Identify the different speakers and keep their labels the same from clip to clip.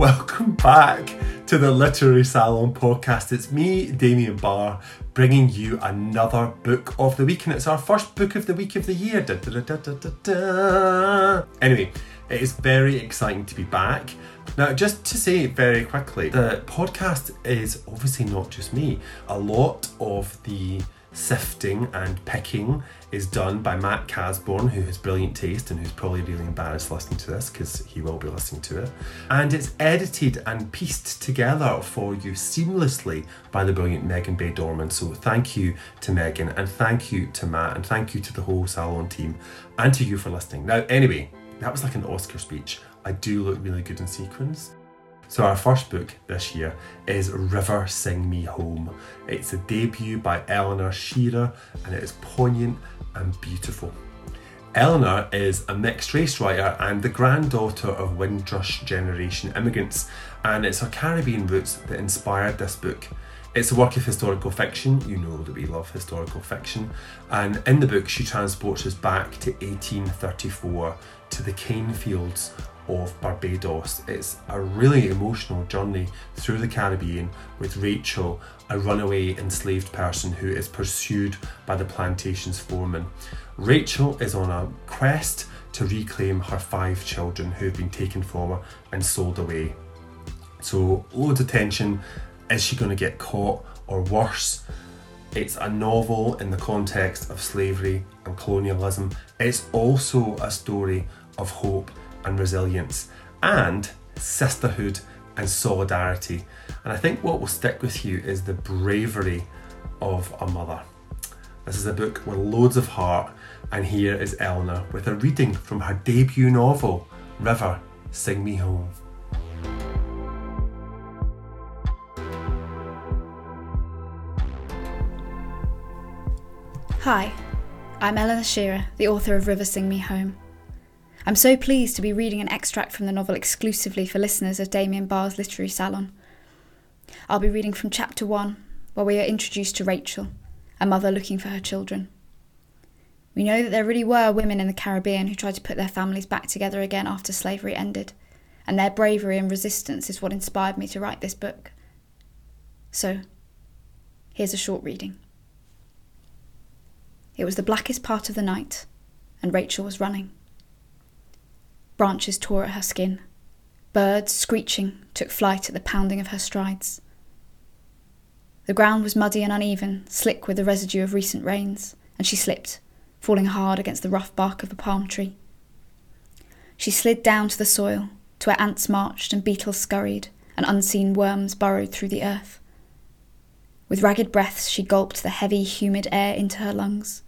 Speaker 1: Welcome back to the Literary Salon podcast. It's me, Damien Barr, bringing you another book of the week, and it's our first book of the week of the year. Da, da, da, anyway, it is very exciting to be back. Now, just to say very quickly, the podcast is obviously not just me. A lot of the sifting and picking is done by Matt Casborn, who has brilliant taste and who's probably really embarrassed listening to this because he will be listening to it. And it's edited and pieced together for you seamlessly by the brilliant Megan Bay Dorman. So thank you to Megan and thank you to Matt and thank you to the whole Salon team and to you for listening. Now, anyway, that was like an Oscar speech. I do look really good in sequins. So, our first book this year is River Sing Me Home. It's a debut by Eleanor Shearer and it is poignant and beautiful. Eleanor is a mixed race writer and the granddaughter of Windrush generation immigrants, and it's her Caribbean roots that inspired this book. It's a work of historical fiction, you know that we love historical fiction, and in the book she transports us back to 1834 to the cane fields of Barbados. It's a really emotional journey through the Caribbean with Rachel, a runaway enslaved person who is pursued by the plantation's foreman. Rachel is on a quest to reclaim her five children who have been taken from her and sold away. So, loads of tension. Is she going to get caught or worse? It's a novel in the context of slavery and colonialism. It's also a story of hope and resilience, and sisterhood and solidarity. And I think what will stick with you is the bravery of a mother. This is a book with loads of heart, and here is Eleanor with a reading from her debut novel, River, Sing Me Home.
Speaker 2: Hi, I'm Eleanor Shearer, the author of River Sing Me Home. I'm so pleased to be reading an extract from the novel exclusively for listeners of Damien Barr's Literary Salon. I'll be reading from chapter 1, where we are introduced to Rachel, a mother looking for her children. We know that there really were women in the Caribbean who tried to put their families back together again after slavery ended, and their bravery and resistance is what inspired me to write this book. So, here's a short reading. It was the blackest part of the night, and Rachel was running. Branches tore at her skin. Birds, screeching, took flight at the pounding of her strides. The ground was muddy and uneven, slick with the residue of recent rains, and she slipped, falling hard against the rough bark of a palm tree. She slid down to the soil, to where ants marched and beetles scurried, and unseen worms burrowed through the earth. With ragged breaths, she gulped the heavy, humid air into her lungs.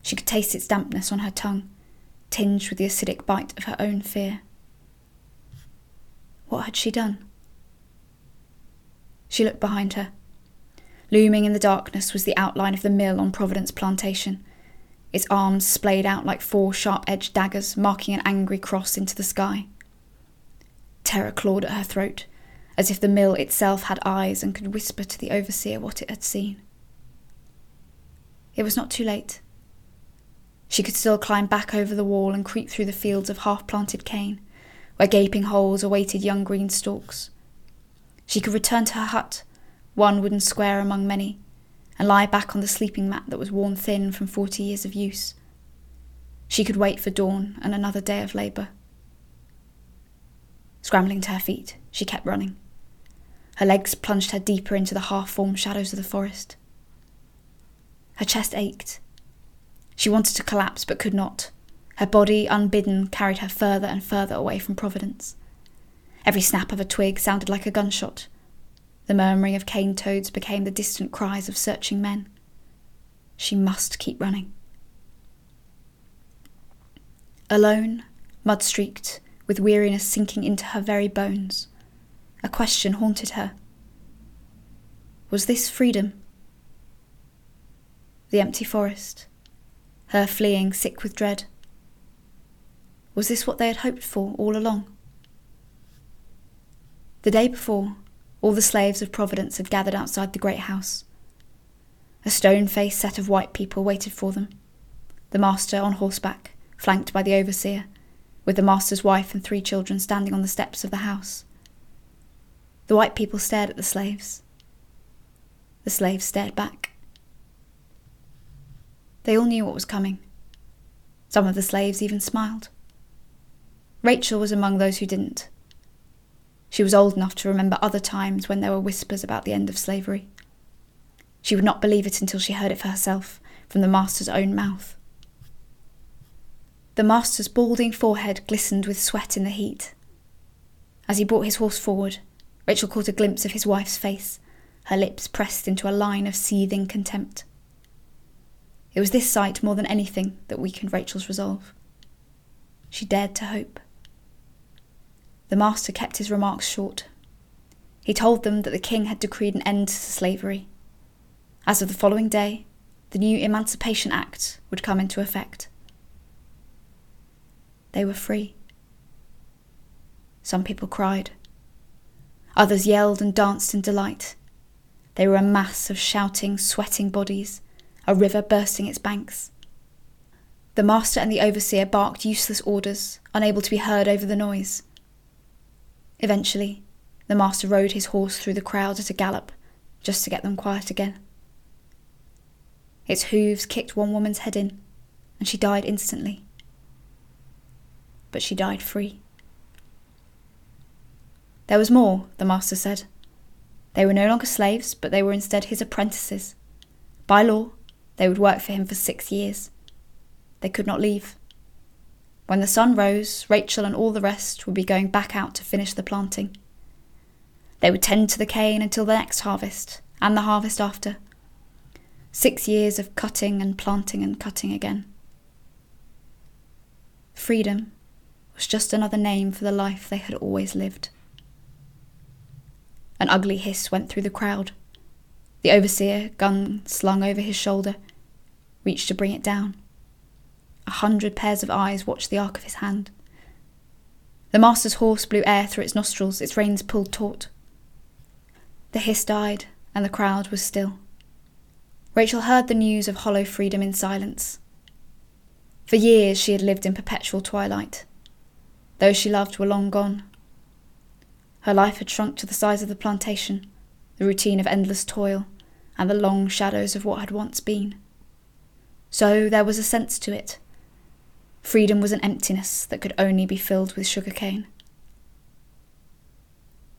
Speaker 2: She could taste its dampness on her tongue tinged with the acidic bite of her own fear. What had she done? She looked behind her. Looming in the darkness was the outline of the mill on Providence Plantation, its arms splayed out like four sharp edged daggers, marking an angry cross into the sky. Terror clawed at her throat, as if the mill itself had eyes and could whisper to the overseer what it had seen. It was not too late. She could still climb back over the wall and creep through the fields of half planted cane, where gaping holes awaited young green stalks. She could return to her hut, one wooden square among many, and lie back on the sleeping mat that was worn thin from forty years of use. She could wait for dawn and another day of labour. Scrambling to her feet, she kept running. Her legs plunged her deeper into the half formed shadows of the forest. Her chest ached, she wanted to collapse but could not. Her body, unbidden, carried her further and further away from Providence. Every snap of a twig sounded like a gunshot. The murmuring of cane toads became the distant cries of searching men. She must keep running. Alone, mud streaked, with weariness sinking into her very bones, a question haunted her. Was this freedom? The empty forest, her fleeing, sick with dread. Was this what they had hoped for all along? The day before, all the slaves of Providence had gathered outside the great house. A stone faced set of white people waited for them, the master on horseback, flanked by the overseer, with the master's wife and three children standing on the steps of the house, The white people stared at the slaves. The slaves stared back. They all knew what was coming. Some of the slaves even smiled. Rachel was among those who didn't. She was old enough to remember other times when there were whispers about the end of slavery. She would not believe it until she heard it for herself from the master's own mouth. The master's balding forehead glistened with sweat in the heat. As he brought his horse forward, Rachel caught a glimpse of his wife's face, her lips pressed into a line of seething contempt. It was this sight more than anything that weakened Rachel's resolve. She dared to hope. The master kept his remarks short. He told them that the king had decreed an end to slavery. As of the following day, the new Emancipation Act would come into effect. They were free. Some people cried. Others yelled and danced in delight. They were a mass of shouting, sweating bodies, a river bursting its banks. The master and the overseer barked useless orders, unable to be heard over the noise. Eventually, the master rode his horse through the crowd at a gallop, just to get them quiet again. Its hooves kicked one woman's head in, and she died instantly. But she died free. There was more, the master said. They were no longer slaves, but they were instead his apprentices. By law, they would work for him for six years. They could not leave. When the sun rose, Rachel and all the rest would be going back out to finish the planting. They would tend to the cane until the next harvest, and the harvest after. Six years of cutting and planting and cutting again. Freedom was just another name for the life they had always lived. An ugly hiss went through the crowd. The overseer, gun slung over his shoulder, reached to bring it down. A hundred pairs of eyes watched the arc of his hand. The master's horse blew air through its nostrils, its reins pulled taut. The hiss died, and the crowd was still. Rachel heard the news of hollow freedom in silence. For years she had lived in perpetual twilight. Those she loved were long gone. Her life had shrunk to the size of the plantation, the routine of endless toil, and the long shadows of what had once been. So there was a sense to it. Freedom was an emptiness that could only be filled with sugar cane.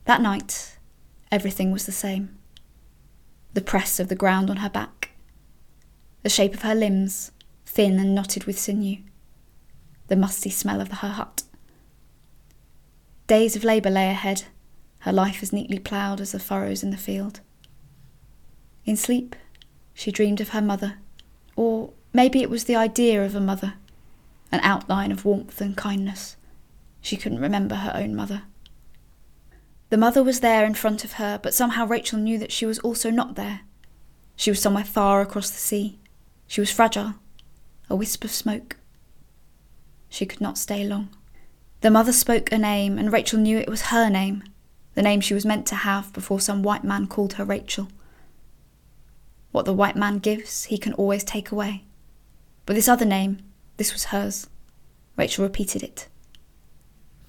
Speaker 2: That night, everything was the same. The press of the ground on her back, the shape of her limbs, thin and knotted with sinew, the musty smell of her hut. Days of labour lay ahead, her life as neatly ploughed as the furrows in the field. In sleep, she dreamed of her mother, or maybe it was the idea of a mother, an outline of warmth and kindness. She couldn't remember her own mother. The mother was there in front of her, but somehow Rachel knew that she was also not there. She was somewhere far across the sea. She was fragile, a wisp of smoke. She could not stay long. The mother spoke a name, and Rachel knew it was her name, the name she was meant to have before some white man called her Rachel. What the white man gives, he can always take away. But this other name, this was hers. Rachel repeated it.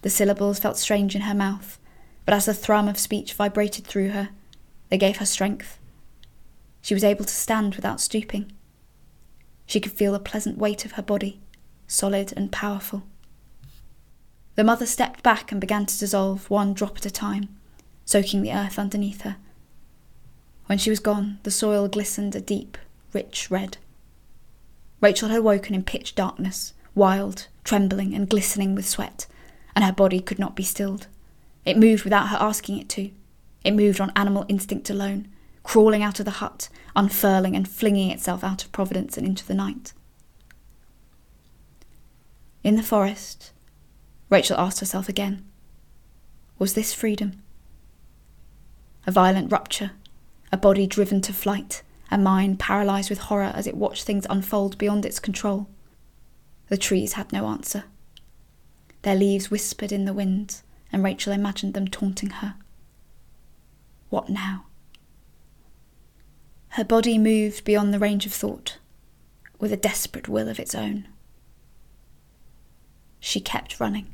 Speaker 2: The syllables felt strange in her mouth, but as the thrum of speech vibrated through her, they gave her strength. She was able to stand without stooping. She could feel the pleasant weight of her body, solid and powerful. The mother stepped back and began to dissolve one drop at a time, soaking the earth underneath her. When she was gone, the soil glistened a deep, rich red. Rachel had woken in pitch darkness, wild, trembling, and glistening with sweat, and her body could not be stilled. It moved without her asking it to. It moved on animal instinct alone, crawling out of the hut, unfurling and flinging itself out of Providence and into the night. In the forest, Rachel asked herself again Was this freedom? A violent rupture, a body driven to flight, a mind paralysed with horror as it watched things unfold beyond its control. The trees had no answer. Their leaves whispered in the wind, and Rachel imagined them taunting her. What now? Her body moved beyond the range of thought, with a desperate will of its own. She kept running.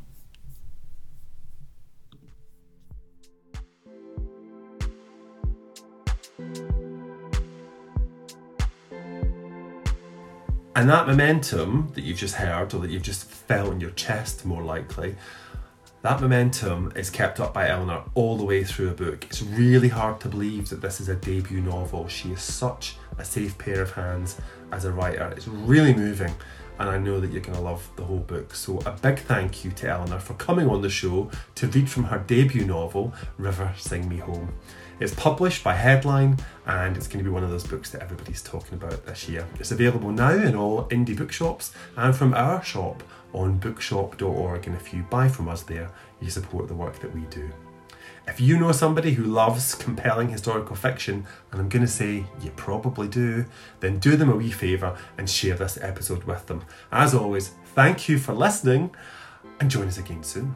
Speaker 1: And that momentum that you've just heard, or that you've just felt in your chest, more likely, that momentum is kept up by Eleanor all the way through a book. It's really hard to believe that this is a debut novel. She is such a safe pair of hands as a writer. It's really moving, and I know that you're going to love the whole book. So, a big thank you to Eleanor for coming on the show to read from her debut novel, River Sing Me Home. It's published by Headline and it's going to be one of those books that everybody's talking about this year. It's available now in all indie bookshops and from our shop on bookshop.org. And if you buy from us there, you support the work that we do. If you know somebody who loves compelling historical fiction, and I'm going to say you probably do, then do them a wee favour and share this episode with them. As always, thank you for listening and join us again soon.